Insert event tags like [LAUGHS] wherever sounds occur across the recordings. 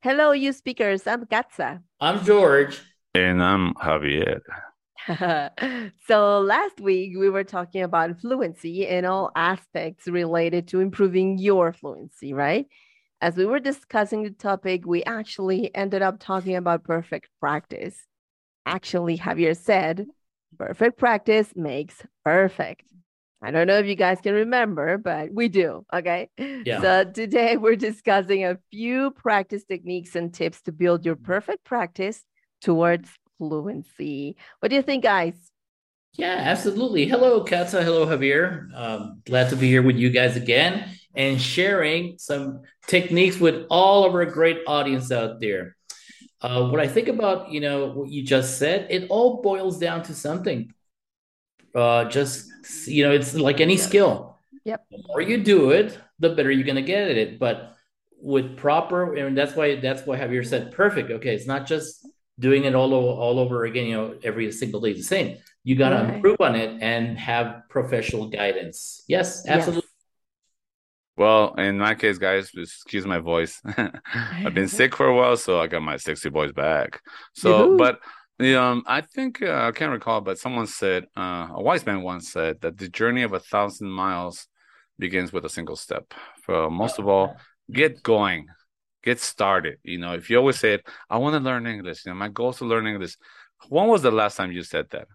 Hello, you speakers. I'm Katza. I'm George. And I'm Javier. [LAUGHS] so last week we were talking about fluency in all aspects related to improving your fluency, right? As we were discussing the topic, we actually ended up talking about perfect practice. Actually, Javier said, perfect practice makes perfect. I don't know if you guys can remember, but we do. Okay. Yeah. So today we're discussing a few practice techniques and tips to build your perfect practice towards fluency. What do you think, guys? Yeah, absolutely. Hello, Katza. Hello, Javier. Um, glad to be here with you guys again and sharing some techniques with all of our great audience out there. Uh, what I think about, you know, what you just said, it all boils down to something. Uh, just you know, it's like any skill. Yep. The more you do it, the better you're gonna get at it. But with proper, and that's why that's why Javier said perfect. Okay, it's not just doing it all over, all over again. You know, every single day the same. You got to Right. improve on it and have professional guidance. Yes, absolutely. Well, in my case, guys, excuse my voice. [LAUGHS] I've been [LAUGHS] sick for a while, so I got my sexy voice back. So, Yoo-hoo. but um, I think uh, I can't recall, but someone said uh, a wise man once said that the journey of a thousand miles begins with a single step. For most of all, get going, get started. You know, if you always said, "I want to learn English," you know, my goal is to learn English. When was the last time you said that?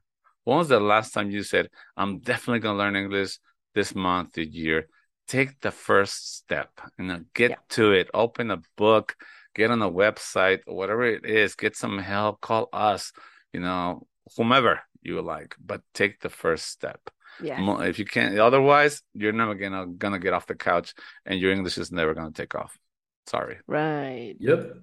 When was the last time you said, "I'm definitely gonna learn English this month, this year"? Take the first step. You know, get Yeah. to it. Open a book. Get on a website, or whatever it is. Get some help. Call us. You know, whomever you like, but take the first step. Yeah. If you can't, otherwise, you're never gonna gonna get off the couch, and your English is never gonna take off. Sorry. Right. Yep.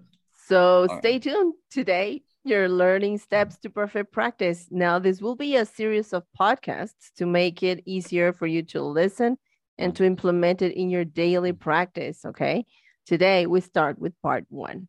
So right. stay tuned today. You're learning steps to perfect practice. Now, this will be a series of podcasts to make it easier for you to listen and to mm. implement it in your daily mm. practice. Okay. Today, we start with part one.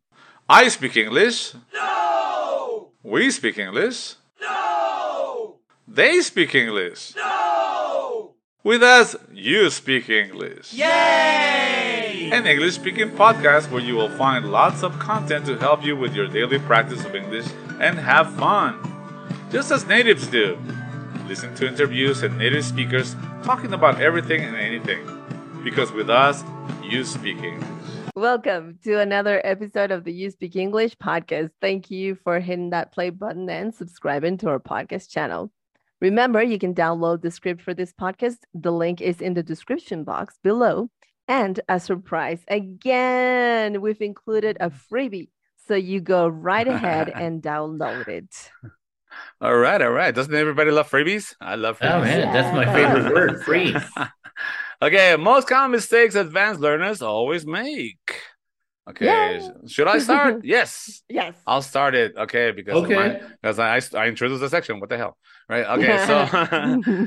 I speak English. No. We speak English. No. They speak English. No. With us, you speak English. Yay! An English speaking podcast where you will find lots of content to help you with your daily practice of English and have fun. Just as natives do. Listen to interviews and native speakers talking about everything and anything. Because with us, you speak English. Welcome to another episode of the You Speak English podcast. Thank you for hitting that play button and subscribing to our podcast channel. Remember, you can download the script for this podcast. The link is in the description box below. And a surprise again, we've included a freebie. So you go right ahead [LAUGHS] and download it. All right, all right. Doesn't everybody love freebies? I love freebies. Oh man, that's my favorite word. [LAUGHS] Free. Okay, most common mistakes advanced learners always make. Okay, Yeah. should I start? [LAUGHS] yes, Yes. I'll start it. Okay, because Okay. my- because I I introduced the section. What the hell, right? Okay, [LAUGHS] so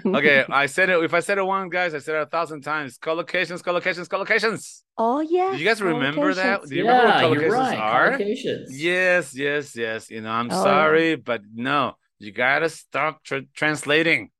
[LAUGHS] okay, I said it. If I said it once, guys, I said it a thousand times. Collocations, collocations, collocations. Oh, yeah. Do you guys remember that? Do you remember what collocations right. are? Collocations. Yes, yes, yes. You know, I'm Oh, sorry, but no, you gotta stop tr- translating.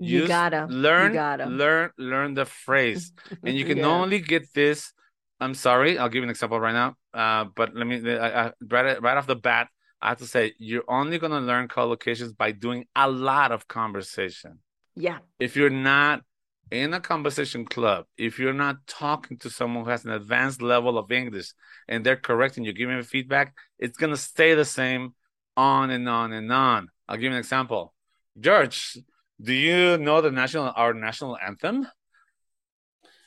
You gotta. learn, You gotta. learn, learn the phrase, [LAUGHS] and you can Yeah. only get this. I'm sorry, I'll give you an example right now. Uh, but let me I, I, right right off the bat, I have to say you're only gonna learn collocations by doing a lot of conversation. Yeah. If you're not in a conversation club, if you're not talking to someone who has an advanced level of English and they're correcting you, giving you feedback, it's gonna stay the same on and on and on. I'll give you an example. George, do you know the national our national anthem?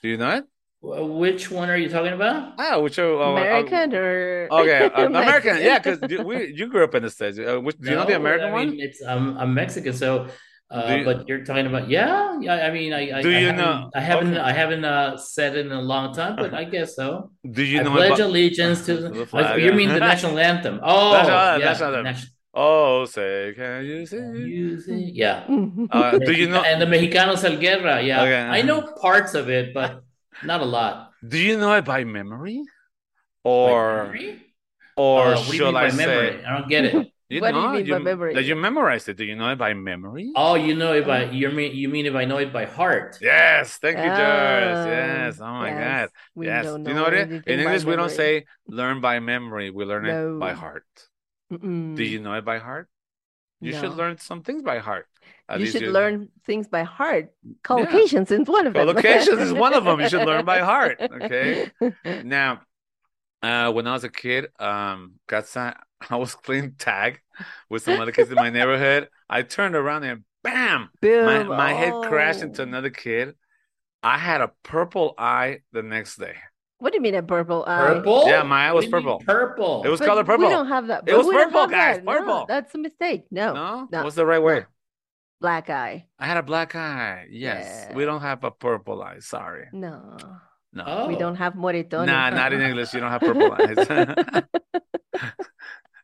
Do you know it? Which one are you talking about? Ah, which are uh, uh, American or okay, uh, [LAUGHS] American, yeah, because we you grew up in the states. Uh, which, do you know the American I one? it's I'm I'm Mexican, so. Uh, you- but you're talking about yeah, yeah. I mean, I I, Do I you haven't, know- I haven't okay. I haven't uh, said it in a long time, but I guess so. Do you I know pledge about- allegiance to [LAUGHS] The the. flag, you yeah. mean the national anthem? [LAUGHS] Oh, National- uh, yeah, national anthem. nation- Oh, say, can you see? Music, yeah. Uh, do you know? And the Mexicanos al Guerra, yeah. Okay. I know parts of it, but not a lot. Do you know it by memory, or By memory? or Uh, what do you should mean by I memory? say? I don't get it. [LAUGHS] You What do you know, mean by memory? That you memorized it. Do you know it by memory? Oh, you know it by you mean you mean if I know it by heart? Yes, thank you, George. Oh, Yes. Oh my yes. God. We yes. don't Do you know what it? In by English, we don't say learn by memory. We learn it by heart. Mm-mm. Do you know it by heart? You should learn some things by heart. At You should learn things by heart. Yeah. Collocations is one of them. Collocations is one of them. You should learn by heart. Okay. [LAUGHS] Now, uh, when I was a kid, um, [LAUGHS] I was playing tag with some other kids in my neighborhood. I turned around and bam, my, Boom. my head crashed Oh. into another kid. I had a purple eye the next day. What do you mean a purple eye? Purple? Yeah, my eye was do you mean purple. Purple. It was But color purple. We don't have that. It was purple, guys, that. No, purple. that's a mistake. No. No? no, What's the right way? Black eye. I had a black eye. Yes. Yeah. We don't have a purple eye. Sorry. No. No. Oh. We don't have moretón. Nah, not in English. You don't have purple [LAUGHS] eyes. [LAUGHS]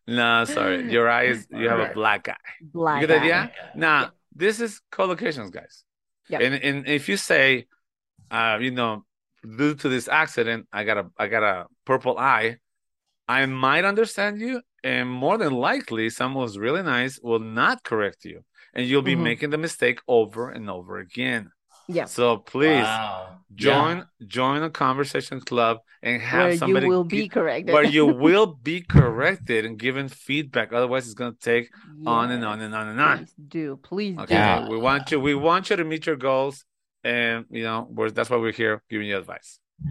no, sorry. Your eyes, you have a black eye. Black You get eye. idea? Yeah. Now, Yeah. this is collocations, guys. Yeah. And and if you say, uh, you know, due to this accident, I got a I got a purple eye, I might understand you, and more than likely, someone who's really nice will not correct you, and you'll be Mhm. making the mistake over and over again. Yeah. So please Wow. join join a conversation club and have Where you somebody will be corrected. where you [LAUGHS] will be corrected and given feedback. Otherwise, it's going to take on and on and on and on. Please do. Please Okay, do. Yeah. we want you. We want you to meet your goals, and you know we're, that's why we're here giving you advice. [LAUGHS]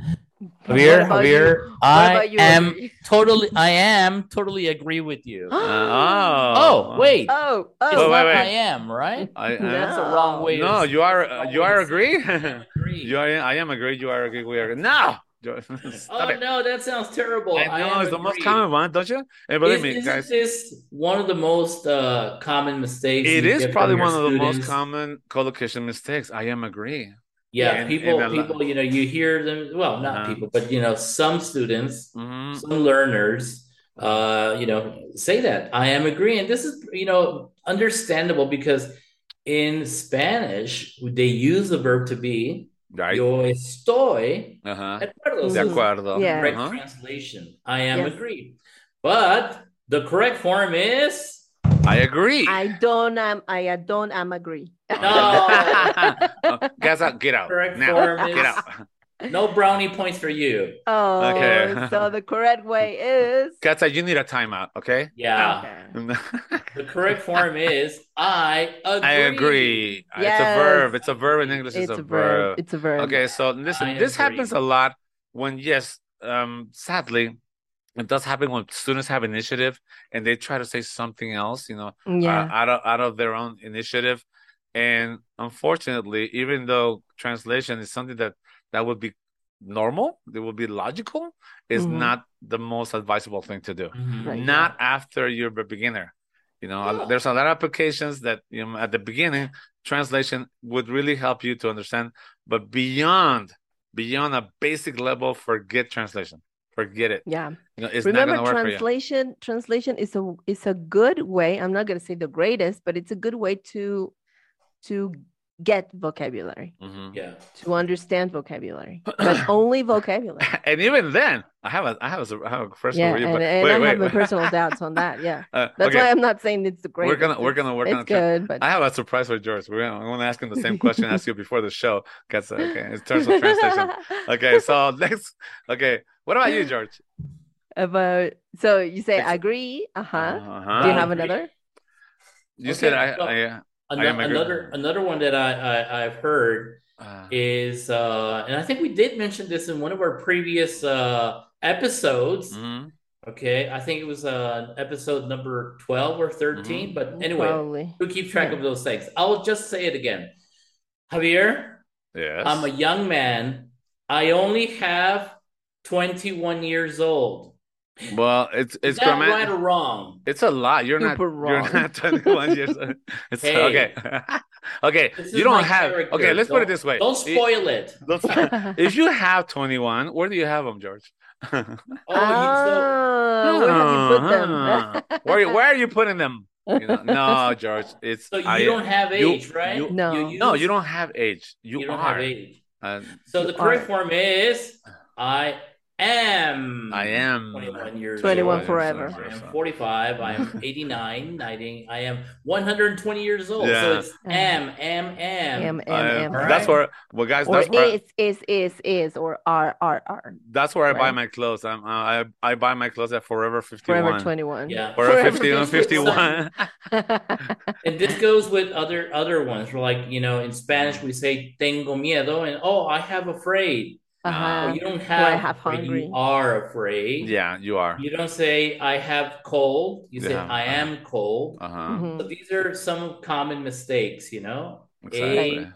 Javier, What about Javier, I you, am Audrey? [LAUGHS] totally I am totally agree with you. [GASPS] Uh, oh, wait. Oh, oh. It's Wait, not wait, I am, right? I, I, [LAUGHS] No. That's the wrong way. to no, say you are. Uh, you are agree. Agree. you are. I am agree. You are agree. We are. No. [LAUGHS] Oh it. no, that sounds terrible. I know am it's the most common one, don't you? And believe Is, me, guys, this one of the most uh, common mistakes? it is probably one of the most common collocation mistakes. I am agree. Yeah, And- people, and people, you know, you hear them. Well, not Uh-huh. people, but you know, some students, Mhm. some learners, uh, you know, say that I am agreeing. This is, you know, understandable because in Spanish they use the verb to be. Right. Yo estoy Uh-huh. de acuerdo. De acuerdo. Yeah. Correct Uh-huh. translation. I am Yes. agreed. But the correct form is I agree. I don't am I don't am agree. Oh, [LAUGHS] Guys, out, get out Correct now. form Get out. no brownie points for you. Oh, Okay. so the correct way is Katza, you need a timeout, okay? Yeah. Okay. [LAUGHS] The correct form is I agree. I agree. It's a verb. It's a verb in English. It's, It's a, a verb. verb. It's a verb. Okay, so listen, I this agree. happens a lot when, yes, um, sadly, it does happen when students have initiative and they try to say something else, you know, Yeah. uh, out of out of their own initiative. And unfortunately, even though translation is something that that would be normal, it would be logical, is Mhm. not the most advisable thing to do. Mhm. Right. Not after you're a beginner. You know, Yeah. there's a lot of applications that you know at the beginning translation would really help you to understand, but beyond beyond a basic level, forget translation. Forget it. yeah. You know, it's Remember, not gonna work for you. translation translation is a is a good way. I'm not going to say the greatest, but it's a good way to to get vocabulary, Mhm. Yeah. to understand vocabulary, [CLEARS THROAT] but only vocabulary. [LAUGHS] and even then, I have a I have a, I have a question Yeah, for you. and, but and wait, I wait, have my wait. personal doubts on that. Yeah, Uh, that's okay. why I'm not saying it's the greatest. We're gonna we're gonna we're gonna good, but I have a surprise for George. We're gonna, I'm gonna ask him the same [LAUGHS] question I asked you before the show. Cause okay, in terms of translation. [LAUGHS] Okay, so next. Okay, what about you, George? About so you say Ex- agree, uh huh. Uh-huh. Do you have agree. another? You said I. so- I Ano- am agree. another another one that I, I I've heard uh, is uh and I think we did mention this in one of our previous uh episodes. mhm. Okay, I think it was uh episode number 12 or 13, but anyway, Probably. who keeps track of those things? I'll just say it again. Javier, Yes. I'm a young man. I only have 21 years old. Well, it's Is it's that grammat- right or wrong? It's a lot. You're not. Super You're wrong. not 21 [LAUGHS] years. old. It's Hey. okay. [LAUGHS] okay. This You don't have. character. Okay. Let's put it this way. Don't spoil it. don't- [LAUGHS] if you have 21, where do you have them, George? Oh, you, Oh, where have you put them? Where where are you putting them? You know, no, George. It's so, so you I- don't have you- age, right? you- No. no, use- you don't have age. You, You don't are. have age. Uh, So the correct form is I am. I am 21 years 21 old. forever. I am 45. I am [LAUGHS] 89. I think I am 120 years old. So it's am, am, am. M, M, I am. M. That's where, well, guys, Or that's where, is, is, is, is, or are, are, are. that's where I buy my clothes. I'm, uh, I, I buy my clothes at Forever 51. Forever 21. Yeah. Forever Forever 51. 51. [LAUGHS] [LAUGHS] And this goes with other other ones. We're like, you know, in Spanish we say tengo miedo and oh, I have afraid. Uh-huh. But you don't Or have, I have afraid, hungry. You are afraid. yeah, you are. You don't say I have cold. You say Yeah. I am cold. Uh huh. Mhm. So these are some common mistakes, you know. Exactly.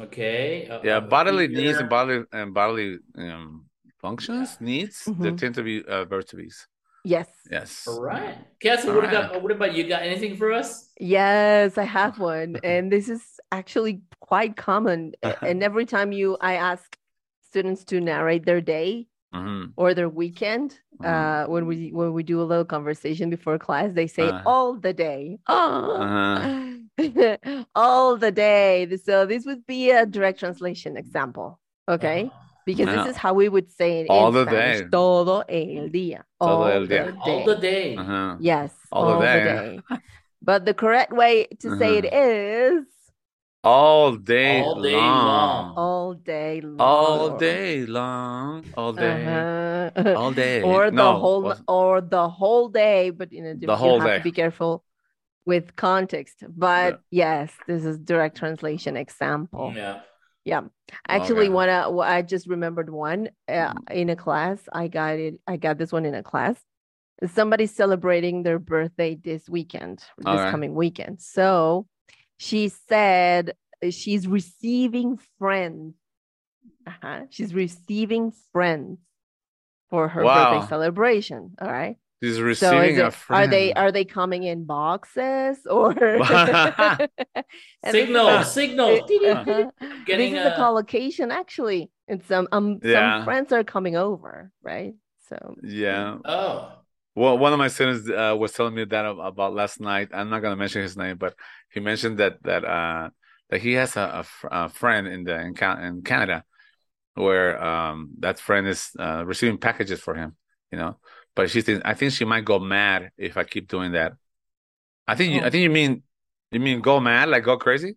Okay. uh, Yeah, uh, bodily here. needs and bodily and bodily um, functions needs they Mhm. tend to be uh, verb to be's. Yes. Yes. All right. Cassie, All what right. about what about you? Got anything for us? Yes, I have one. [LAUGHS] And this is actually quite common. [LAUGHS] And every time you I ask students to narrate their day Mhm. or their weekend, Mhm. uh, when we when we do a little conversation before class, they say Uh. all the day. Oh, Uh-huh. all the day. [LAUGHS] So this would be a direct translation example. Okay. Uh, Because Yeah. this is how we would say it All in the Spanish. day. Todo el día. Todo all el día. the all the day. Uh-huh. Yes, All the all the day. day. But the correct way to say it is All day, All day long. long. all day long. All day long. All day. Uh-huh. All day. [LAUGHS] or the No, whole was- or the whole day, but in a different whole you have day. to be careful with context. But yes, this is direct translation example. Yeah. Yeah. Actually, Okay. one uh, I just remembered one uh, Mhm. in a class. I got it. I got this one in a class. Somebody's celebrating their birthday this weekend, this Okay. coming weekend. So she said uh, she's receiving friends. Uh-huh. She's receiving friends for her Wow. birthday celebration. All right. He's So receiving a friend. are they are they coming in boxes or [LAUGHS] And this is [LAUGHS] [LAUGHS] Signal, signal. uh-huh. Getting this is a a- collocation actually and some um Yeah. some friends are coming over right so Yeah. Oh. Well, one of my students uh, was telling me that about last night. I'm not gonna mention his name, but he mentioned that that uh that he has a, a, fr- a friend in the in, Ca- in Canada where um that friend is uh, receiving packages for him, you know. But she thinks I think she might go mad if I keep doing that. I think you, I Oh. think you mean you mean go mad like go crazy.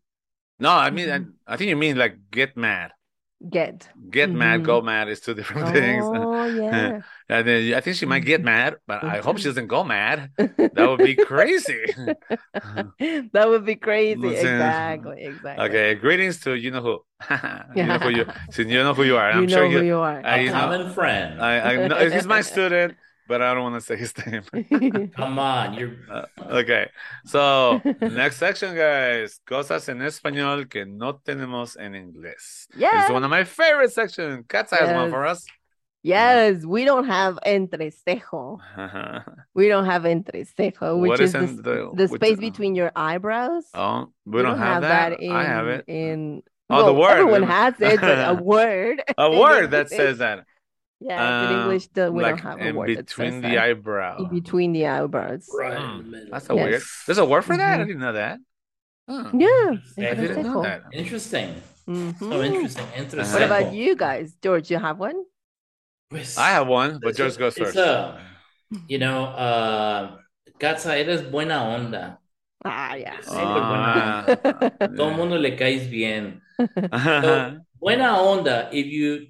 No, I mean Mhm. I, I think you mean like get mad. Get Get mad, Mhm. go mad is two different [LAUGHS] things. oh [LAUGHS] yeah And then I think she might get mad, but I hope she [LAUGHS] doesn't go mad. That would be crazy. that would be crazy exactly exactly okay, greetings to you know who. you know who you since you know who you are. you I'm know sure who you you are I- A you know- common friend. I, I know he's my student, but I don't want to say his [LAUGHS] name. [LAUGHS] Come on, you're Uh, okay. So next section, guys. Cosas en español que no tenemos en inglés. This yeah it's one of my favorite sections. Katza has one for us. yes we don't have entrecejo [LAUGHS] we don't have entrecejo which What is is the, the- the which- space between your eyebrows Oh, we, don't, have, that. in, I have it. in Oh, the well, word. everyone has it but a word A word that says that. Yeah in Um, english the, we like don't have a in word that between the that. eyebrow. in between the eyebrows right in Hmm, the. That's a weird. There's a word for that. I Mhm. didn't know that. Huh. yeah I I didn't know that. Interesting. Mhm. So interesting. Interesting. what about you guys george you have one I have one, but It's George goes it's first. a- You know, uh, Katza, eres buena onda. ah yeah Ah, [LAUGHS] Todo el mundo le caes bien. [LAUGHS] So, buena onda, if you,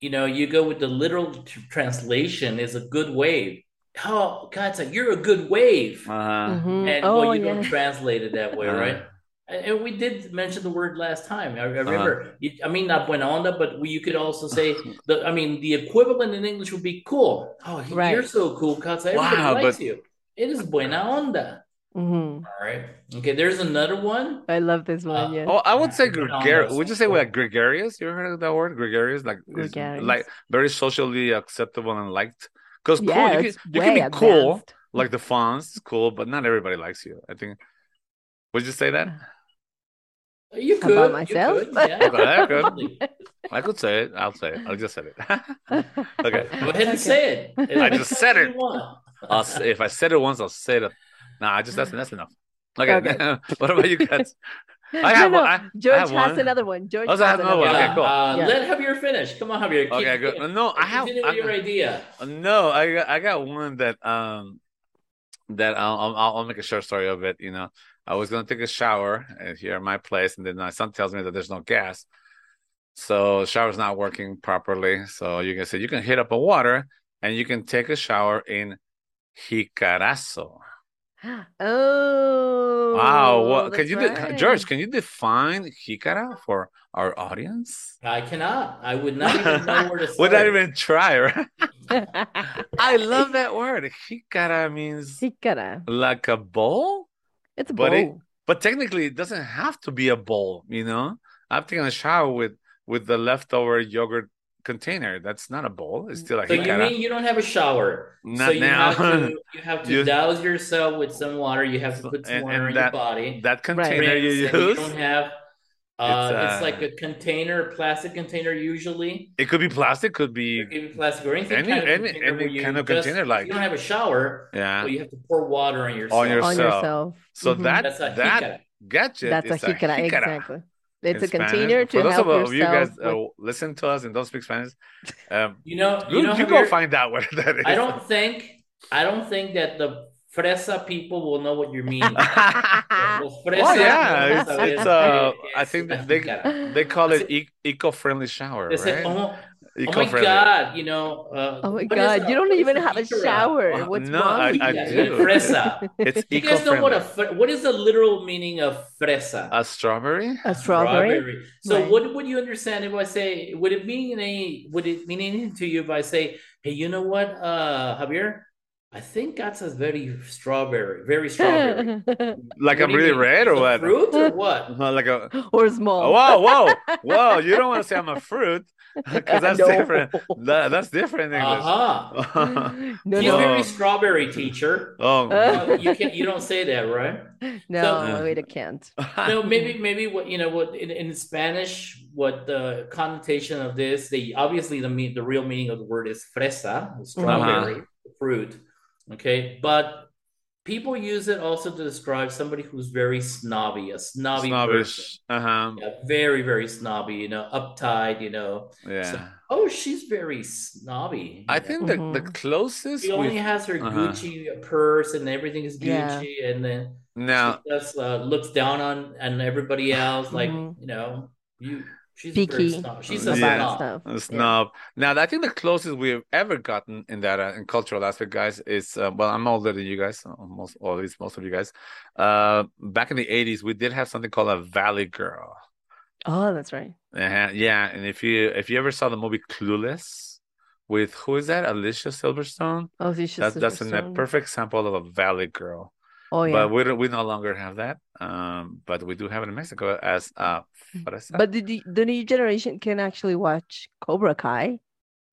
you know, you go with the literal tr- translation, is a good wave. Oh, Katza, you're a good wave. Uh-huh. Mhm. And oh well, you yeah don't translate it that way, Uh-huh. right? And and we did mention the word last time. I, I remember. You, I mean, not buena onda, but we, you could also say [LAUGHS] the. I mean, the equivalent in English would be cool. Oh, he- Right. you're so cool, Katza. Everybody Wow, likes but- you. It is buena onda. Mhm. All right. Okay. There's another one. i love this one Uh, yeah Oh, I would say gregarious. Would you say cool. like gregarious? You ever heard of that word? Gregarious, like Gregarious. like very socially acceptable and liked. Because cool, yeah you can, you can way be cool, advanced. like the Fonz, is cool, but not everybody likes you. I think. Would you say that? You could. about you myself? could, yeah, Okay, I could. I could say it. I'll say it. I just said it. [LAUGHS] okay. Go ahead and say it. I just said it. You. I'll if I said it once, I'll say it. Nah, I just that's that's enough. Okay. Okay. [LAUGHS] what about you guys? [LAUGHS] I have no, one. no. I- I George have has one. another one. George Oh, so has another another one. Yeah, Okay, cool. uh, Yeah. Let Javier finish. Come on, Javier. Keep- Okay, good. keep- No, I have. Continue I, your idea. no, I got, I got one that um that I'll, I'll I'll make a short story of it. You know, I was gonna take a shower uh, here at my place, and then my son tells me that there's no gas, so the shower's not working properly. So you can say you can heat up a water and you can take a shower in jicarazo. Oh, Wow, what can that's you de- uh, George? Can you define jícara for our audience? I cannot. I would not even know where to start. [LAUGHS] Would not even try, right? [LAUGHS] I love that word. jícara means Jícara. like a bowl, It's a But it- bowl. but technically it doesn't have to be a bowl, you know? I've taken a shower with with the leftover yogurt container. That's not a bowl. It's still a So you mean you don't have a shower? Not so you now. have to [LAUGHS] you have to You- douse yourself with some water. You have to put some And- water and in that- your body. that container Rinse, you and you don't have. Uh, It's, it's, uh, like a container, plastic container usually. it could be plastic, could be It could be plastic or anything Any- kind of any- container any kind of just- container like- you don't have a shower. yeah. Well, you have to pour water on yourself. On yourself. On yourself. So Mhm. that That's a that jicara. gadget That's a hikara, jícara, jícara. exactly. It's in a Spanish. container For to those help of you guys yourself. with- uh, listen to us and don't speak Spanish, um, You know, you, you know, you Javier, go find out what that is. I don't think, I don't think that the fresa people will know what you mean. [LAUGHS] meaning. Fresa Oh yeah, no it's, saben it's uh, I think they they call it e- eco-friendly shower, right? say, right? oh, my Eco-friendly. God, you know. Uh, Oh my God, a- you don't even have a shower. Uh, What's no, wrong I- with I you? Do. Fresa. [LAUGHS] It's You guys know what eco-friendly. a fre- what is the literal meaning of fresa? A strawberry? A strawberry? So Right. what would you understand if I say would it mean any would it mean anything to you if I say, hey, you know what, uh Javier? I think that's a very strawberry, very strawberry. [LAUGHS] Like What I'm really mean? red or what? Fruit or [LAUGHS] what? Uh, Like a or small. oh, whoa, whoa, [LAUGHS] whoa! You don't want to say I'm a fruit because that's No. different. That, that's different in English. Uh-huh. no, He's no, very strawberry teacher. Oh, Uh, you can't you don't say that, right? no, So- wait, I can't. no, maybe maybe what you know what in, in Spanish, what the connotation of this, the obviously the the real meaning of the word is fresa, strawberry, fruit. Okay, but people use it also to describe somebody who's very snobby, a snobby person. snobbish. Uh huh. Yeah, very, very snobby, you know, uptight, you know. Yeah. So, oh, she's very snobby. I know. think the, the Mhm. closest she only we has her Uh-huh. Gucci purse and everything is Yeah. Gucci, and then now she just uh, looks down on and everybody else, like Mhm. you know, you. She's very Picky snob. She's a Yeah. snob. stuff. a Yeah. Now, I think the closest we've ever gotten in that uh, in cultural aspect, guys, is uh, well, I'm older than you guys, almost, or at least most of you guys. Uh, back in the '80s, we did have something called a Valley Girl. Oh, that's right. Uh-huh. Yeah, and if you if you ever saw the movie Clueless with who is that? Alicia Silverstone. Oh, she's That's just that's a perfect example of a Valley Girl. Oh, yeah. But we we no longer have that. Um, but we do have it in Mexico as uh, fresa. But the, the the new generation can actually watch Cobra Kai,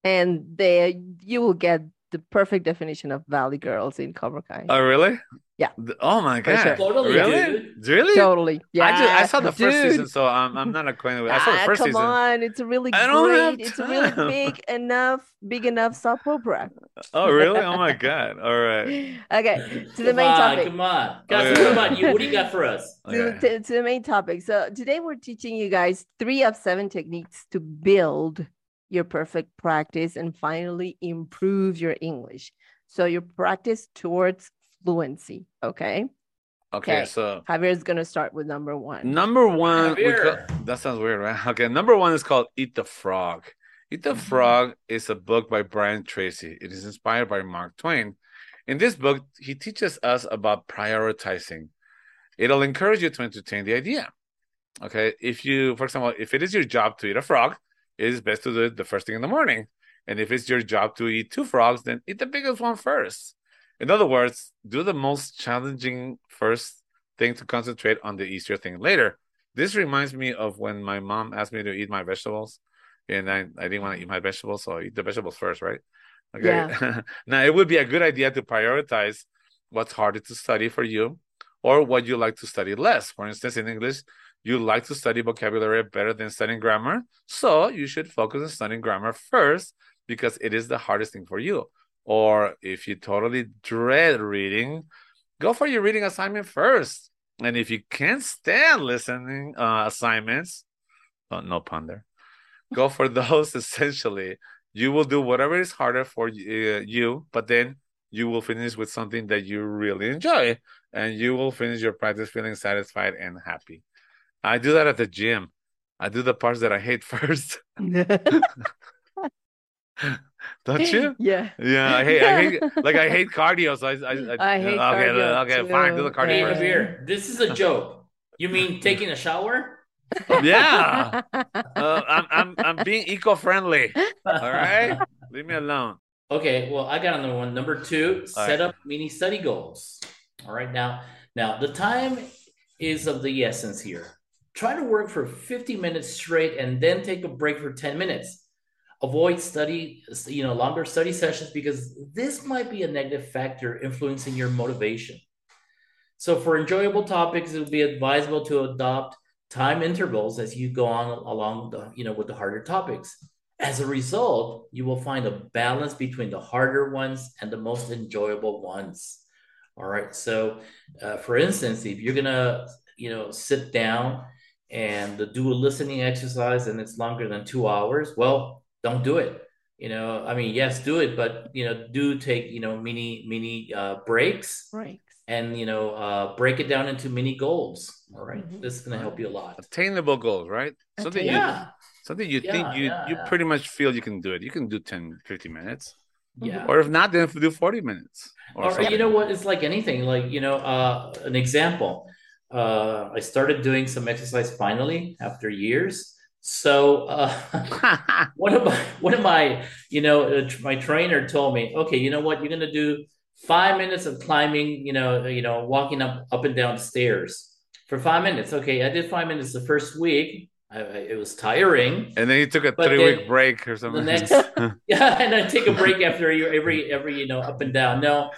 and they you will get the perfect definition of Valley Girls in Cobra Kai. Oh, really? Yeah. Th- Oh my For god! sure. Totally, really? dude. Really? totally. Yeah. I just I saw the first dude. season, so I'm I'm not acquainted with. I saw the Ah, first come season. on, it's a really I don't have great. It's a really big enough, big enough soap opera. Oh really? Oh my god! All right. [LAUGHS] Okay, to the Come main on, topic. Come on, guys, Okay. come on. You, what do you got for us? [LAUGHS] to, Okay. to, to the main topic. So today we're teaching you guys three of seven techniques to build your perfect practice and finally improve your English. So your practice towards fluency. Okay. Okay, Okay. so Javier is gonna start with number one. number one, we call, that sounds weird, right? [LAUGHS] Okay, number one is called Eat the Frog. Eat the Mhm. Frog is a book by Brian Tracy. It is inspired by Mark Twain. In this book, he teaches us about prioritizing. It'll encourage you to entertain the idea. Okay, if you, for example, if it is your job to eat a frog, it is best to do it the first thing in the morning. And if it's your job to eat two frogs, then eat the biggest one first. In other words, do the most challenging first thing to concentrate on the easier thing later. This reminds me of when my mom asked me to eat my vegetables, and I, I didn't want to eat my vegetables, so I eat the vegetables first, right? Okay. [LAUGHS] now it would be a good idea to prioritize what's harder to study for you or what you like to study less. For instance, in English, you like to study vocabulary better than studying grammar. So you should focus on studying grammar first because it is the hardest thing for you. Or if you totally dread reading, go for your reading assignment first. And if you can't stand listening uh, assignments, oh, no pun there, go for [LAUGHS] those essentially. You will do whatever is harder for uh, you, but then you will finish with something that you really enjoy and you will finish your practice feeling satisfied and happy. I do that at the gym. I do the parts that I hate [LAUGHS] first. [LAUGHS] Don't you? Yeah. Yeah, I hate, I hate, like I hate cardio. So I, I, I hate okay, cardio okay, too. fine, do the Hey, cardio Yeah. first. Javier, this is a joke. You mean taking a shower? [LAUGHS] Yeah, uh, I'm, I'm, I'm being eco-friendly. All right, leave me alone. Okay, well, I got another one. Number two, All set right. up mini study goals. All right, now, now the time is of the essence here. Try to work for 50 minutes straight and then take a break for 10 minutes. Avoid study, you know, longer study sessions because this might be a negative factor influencing your motivation. So, for enjoyable topics, it would be advisable to adopt time intervals as you go on along the, you know, with the harder topics. As a result, you will find a balance between the harder ones and the most enjoyable ones. All right. So, uh, for instance, if you're gonna, you know, sit down and do a listening exercise and it's longer than two hours, well, don't do it. You know, I mean, yes, do it, but you know, do take you know mini mini uh, breaks Breaks. and you know uh, break it down into mini goals. All right? Mhm. this is gonna help you a lot. Attainable goals, right? Something you, Yeah, something you think you, yeah, you yeah. pretty much feel you can do it. You can do 10, 50 minutes, yeah. or if not, then do forty minutes. Or, or you know what it's like anything like you know uh, an example uh, i started doing some exercise finally after years. So uh, [LAUGHS] [LAUGHS] one of my one of my you know uh, my trainer told me okay you know what? You're gonna do five minutes of climbing you know you know walking up up and down stairs for five minutes. Okay i did five minutes the first week I, I, it was tiring and then you took a three week break or something. next- [LAUGHS] yeah, and I take a break after every every every you know up and down. No,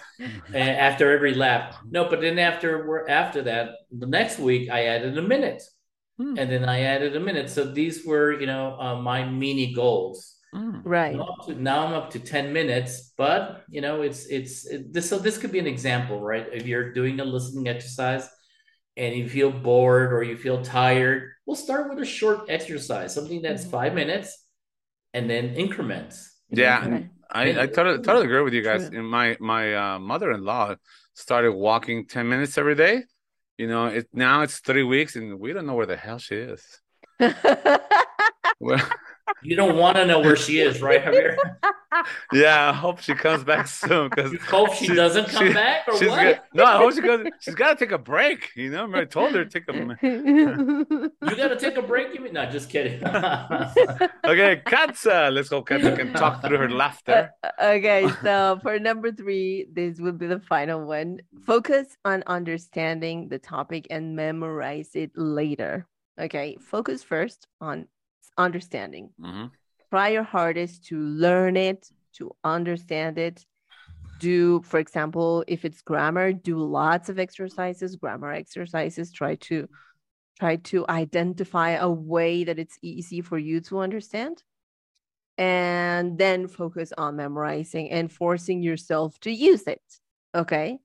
after every lap. No, but then after after that, the next week I added a minute, Hmm. and then I added a minute. So these were you know uh, my mini goals. Mm. Right. Now, up to, now I'm up to ten minutes, but you know it's it's it, this. So this could be an example, right? If you're doing a listening exercise and you feel bored or you feel tired, we'll start with a short exercise, something that's Mhm. five minutes, and then increments. Yeah, Right. I, I totally totally agree with you guys. True. And my my uh, mother in law started walking ten minutes every day. You know, it now it's three weeks, and we don't know where the hell she is. [LAUGHS] Well, You don't want to know where she is, right, Javier? [LAUGHS] yeah, I hope she comes back soon because You hope she, She- doesn't come she- back, or she's what? got, no. I hope she goes. She's got to take a break. You know, I told her to take a. [LAUGHS] You got to take a break. You mean? No, just kidding. [LAUGHS] Okay, Katza. Let's go. Katza can talk through her laughter. Uh, uh, okay, so for number three, this will be the final one. Focus on understanding the topic and memorize it later. Okay, focus first on understanding. Mhm. Try your hardest to learn it, to understand it. Do, for example, if it's grammar, do lots of exercises, grammar exercises. Try to try to identify a way that it's easy for you to understand and then focus on memorizing and forcing yourself to use it. Okay.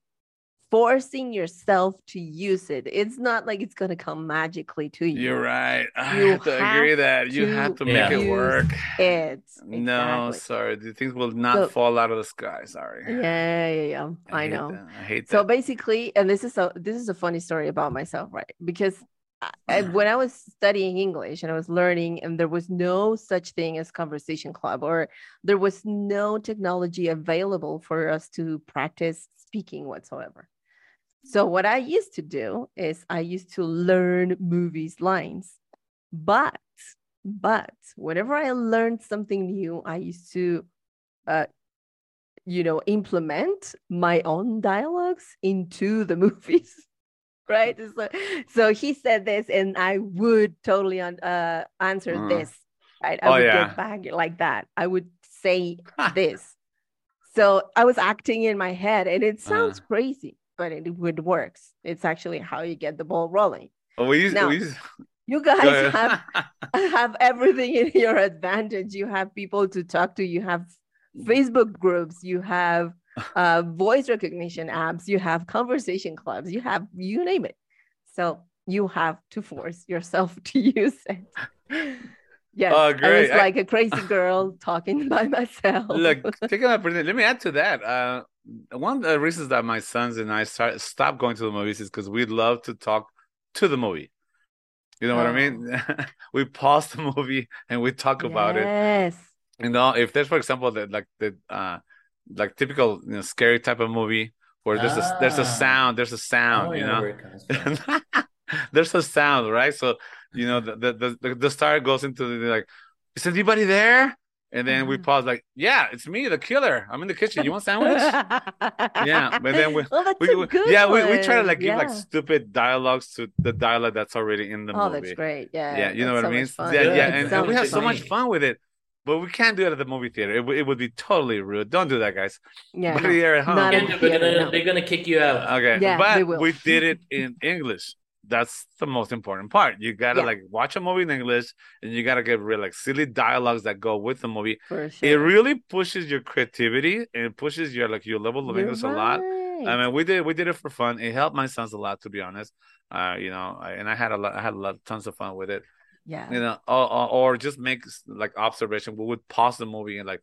Forcing yourself to use it. It's not like it's going to come magically to you. You're right. I You have to agree that you have to make it work. It. No, sorry. The things will not So- fall out of the sky. Sorry. Yeah, yeah, yeah. I, hate know. that. I hate that. So basically, and this is a this is a funny story about myself, right? Because uh, I, I- when I was studying English and I was learning, and there was no such thing as conversation club, or there was no technology available for us to practice speaking whatsoever. So what I used to do is I used to learn movies lines, but but whenever I learned something new, I used to uh, you know implement my own dialogues into the [LAUGHS] movies right so, so he said this and i would totally un- uh, answer Uh. this right i Oh, would yeah. get back like that i would say [LAUGHS] this so i was acting in my head and it sounds Uh. crazy but it would works it's actually how you get the ball rolling Oh, we Now, we you guys have [LAUGHS] have everything in your advantage. You have people to talk to. You have Facebook groups. You have uh, voice recognition apps. You have conversation clubs. You have you name it. So you have to force yourself [LAUGHS] to use it. Yes, Oh, I was like a crazy girl talking [LAUGHS] by myself. Look, taking an opportunity. Let me add to that. Uh, one of the reasons that my sons and I start stopped going to the movies is because we'd love to talk to the movie. You know what I mean? [LAUGHS] we pause the movie and we talk about it. Yes. You know, if there's, for example, the like the uh, like typical you know, scary type of movie where there's a there's Ah. a sound, there's a sound, don't you know know. where it comes from. [LAUGHS] there's a sound, right? So you know the the the, the star goes into the like, is anybody there? And then we Mhm. pause, like, yeah, it's me, the killer. I'm in the kitchen. You want a sandwich? [LAUGHS] Yeah, but then we- well, that's We, a we- good yeah, we, we try to one. like give like stupid dialogues to the dialogue that's already in the Oh, movie. Oh, that's great. Yeah. Yeah, you know that's what I mean? much fun. Yeah, yeah, It and, and we have so much fun with it, but we can't do it at the movie theater. It, would- it would be totally rude. Don't do that, guys. Yeah. But no. here at home, Not Can't in they're, theater, gonna, no. they're gonna kick you out. Okay, Yeah, but they will. we did it in English. That's the most important part. You gotta Yeah. like watch a movie in English, and you gotta get real like silly dialogues that go with the movie. Sure. It really pushes your creativity and it pushes your like your level of You're English a lot. I mean, we did we did it for fun. It helped my sons a lot, to be honest. Uh, you know, I- and I had a lot, I had a lot, tons of fun with it. yeah. You know, or, or, or just make like observation. We would pause the movie and like,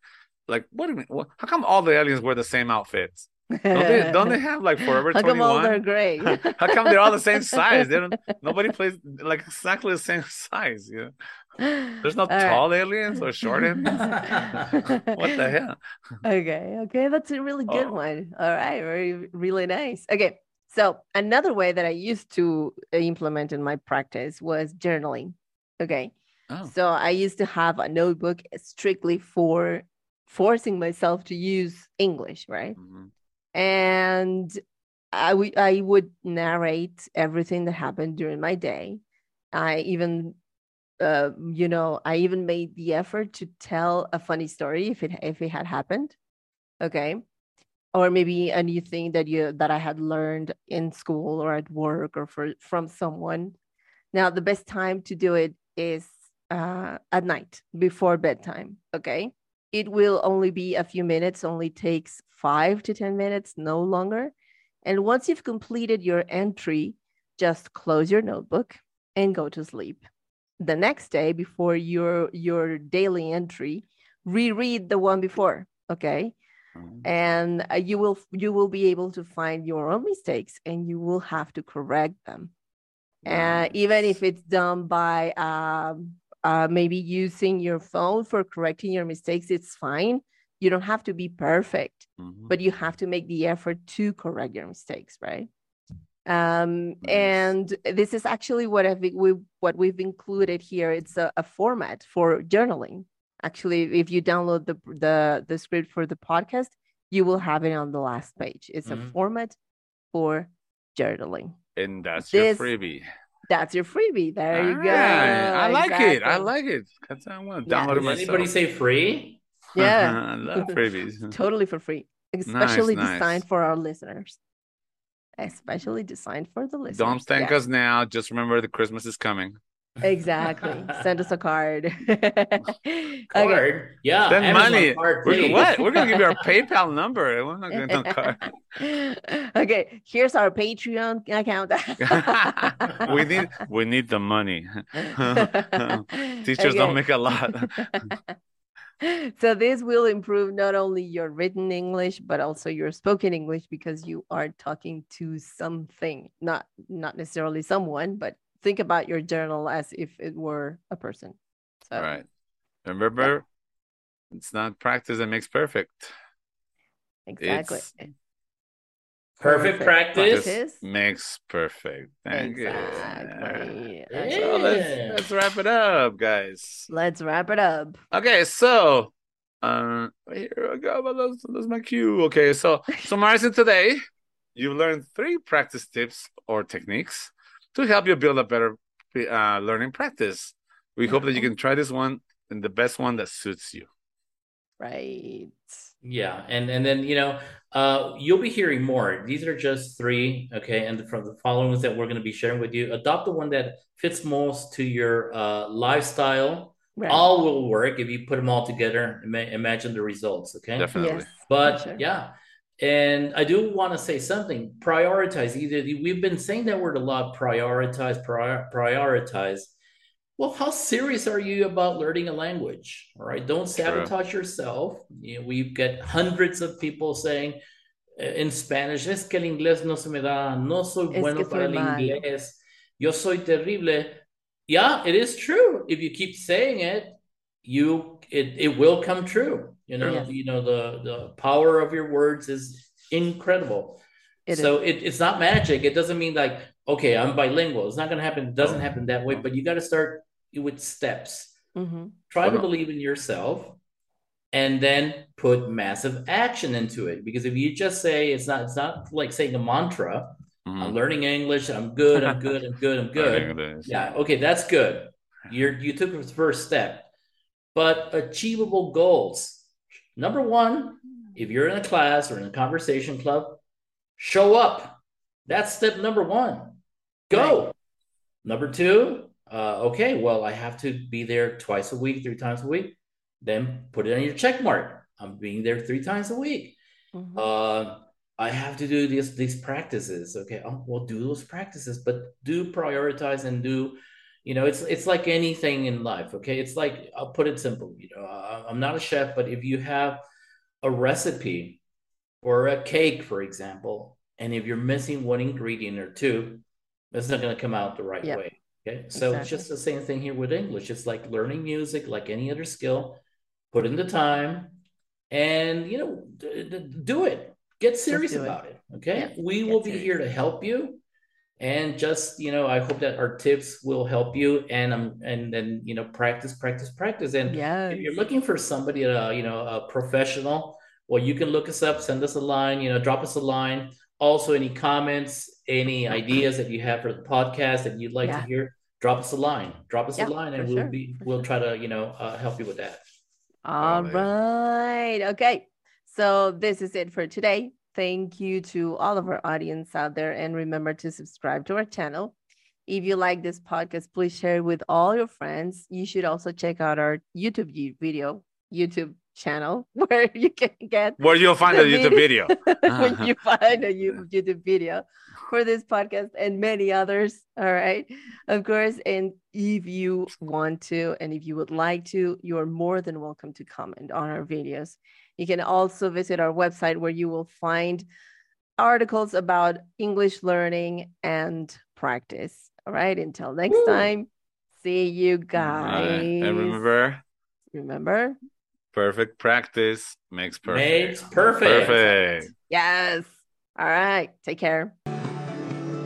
like, what do you mean? What, how come all the aliens wear the same outfits? Don't they, don't they have like Forever How come Twenty all they're gray? How come they're all the same size? They don't. Nobody plays like exactly the same [LAUGHS] size. You know, there's no All right. tall aliens or short [LAUGHS] aliens. [LAUGHS] what the hell? Okay, okay, that's a really good Oh. one. All right, very really nice. Okay, so another way that I used to implement in my practice was journaling. Okay, Oh, so I used to have a notebook strictly for forcing myself to use English, right? mhm. And I would I would narrate everything that happened during my day. I even, uh, you know, I even made the effort to tell a funny story if it if it had happened, okay, or maybe a new thing that you that I had learned in school or at work or for from someone. Now the best time to do it is uh, at night before bedtime, okay it will only be a few minutes, only takes five to 10 minutes, no longer. And once you've completed your entry, just close your notebook and go to sleep. The next day, before your, your daily entry, reread the one before, okay? Mhm. And uh, you will you will be able to find your own mistakes and you will have to correct them. Uh, even if it's done by um, uh, maybe using your phone for correcting your mistakes, it's fine. You don't have to be perfect, Mhm. but you have to make the effort to correct your mistakes, right? Um, Nice. and this is actually what I've, we what we've included here. It's a, a format for journaling. Actually, if you download the the the script for the podcast, you will have it on the last page. It's Mm-hmm. Mhm. a format for journaling. and that's This- your freebie. That's your freebie. There you go. Alright, I like it. I like it. That's how I want to Yeah. download it Did myself. anybody say free? Yeah. Uh-huh. I love [LAUGHS] freebies. totally for free, especially nice. designed for our listeners. Especially designed for the listeners. Don't thank Yeah, us now. Just remember the Christmas is coming. Exactly. Send us a card. [LAUGHS] okay. Card? Yeah. Send Amazon money. Card, We're, what? We're gonna give you our [LAUGHS] PayPal number. We're not gonna no [LAUGHS] card. okay, here's our Patreon account. we need we need the money. Teachers don't make a lot. so this will improve not only your written english but also your spoken english because you are talking to something not not necessarily someone but think about your journal as if it were a person so All right. Remember, it's not practice that makes perfect. exactly It's Perfect practice. Practice. makes perfect. Thank you. exactly Yeah. Okay, So let's let's wrap it up, guys. let's wrap it up Okay, so uh here we go. That's, that's my cue. Okay, so summarizing today, you learned three practice tips or techniques to help you build a better uh, learning practice. We hope that you can try this one and the best one that suits you. right Yeah, and and then you know, uh, you'll be hearing more. These are just three, okay, and from the following ones that we're going to be sharing with you, adopt the one that fits most to your uh, lifestyle. right All will work if you put them all together. Ima- imagine the results, okay? Definitely. yes But sure. yeah, And I do want to say something. Prioritize. Either we've been saying that word a lot. Prioritize. Prior, prioritize. Well, how serious are you about learning a language? All right, don't sabotage True. yourself. You know, we get hundreds of people saying uh, in Spanish, es que el inglés no se me da, no soy es bueno para el inglés, yo soy terrible. Yeah, it is true. If you keep saying it, you it, it will come true. You know, yes. you know the the power of your words is incredible. It so it, it's not magic. It doesn't mean like okay, I'm bilingual. It's not going to happen. It doesn't happen that way. But you got to start with steps. Mm-hmm. Try to believe in yourself, and then put massive action into it. Because if you just say it's not, it's not like saying a mantra. Mm-hmm. I'm learning English. I'm good. I'm good. I'm [LAUGHS] good. I'm good. yeah. Okay, that's good. You're you took the first step, but achievable goals. Number one, if you're in a class or in a conversation club, show up. That's step number one. Go. Right. Number two, uh, okay, well, I have to be there twice a week, three times a week. Then put it on your check mark. I'm being there three times a week. Mm-hmm. Uh, I have to do these these practices. Okay, oh, well, do those practices, but do prioritize and do. You know, it's it's like anything in life. Okay, it's like I'll put it simple. You know, I'm not a chef, but if you have a recipe or a cake, for example, and if you're missing one ingredient or two, it's not going to come out the right yep. way. Okay. So exactly. it's just the same thing here with English. It's like learning music, like any other skill. Put in the time and, you know, do it. Get serious about it. it. Okay. Yeah, we will be here to help you. And just, you know, I hope that our tips will help you and um and then, you know, practice, practice, practice. And yes. if you're looking for somebody, uh, you know, a professional, well, you can look us up, send us a line, you know, drop us a line. Also any comments any ideas that you have for the podcast that you'd like yeah. to hear drop us a line. Drop us yeah, a line and we'll sure, be we'll try to you know uh, help you with that. All right. Okay. So this is it for today thank you to all of our audience out there and remember to subscribe to our channel. If you like this podcast please share it with all your friends. You should also check out our youtube video youtube channel [LAUGHS] where you can get where you'll find a YouTube video. [LAUGHS] when uh-huh. you find a YouTube video for this podcast and many others. All right. Of course. And if you want to, and if you would like to, you're more than welcome to comment on our videos. You can also visit our website where you will find articles about English learning and practice. All right. Until next Woo. time, see you guys. And remember, remember, Perfect practice makes perfect. Makes perfect. Perfect. Yes. All right. Take care.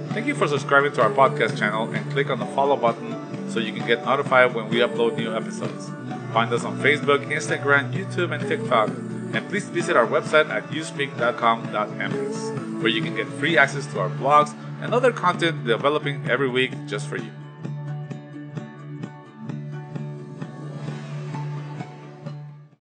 Thank you for subscribing to our podcast channel and click on the follow button so you can get notified when we upload new episodes. Find us on Facebook, Instagram, YouTube, and TikTok. And please visit our website at uspk.com.mx, where you can get free access to our blogs and other content developing every week just for you.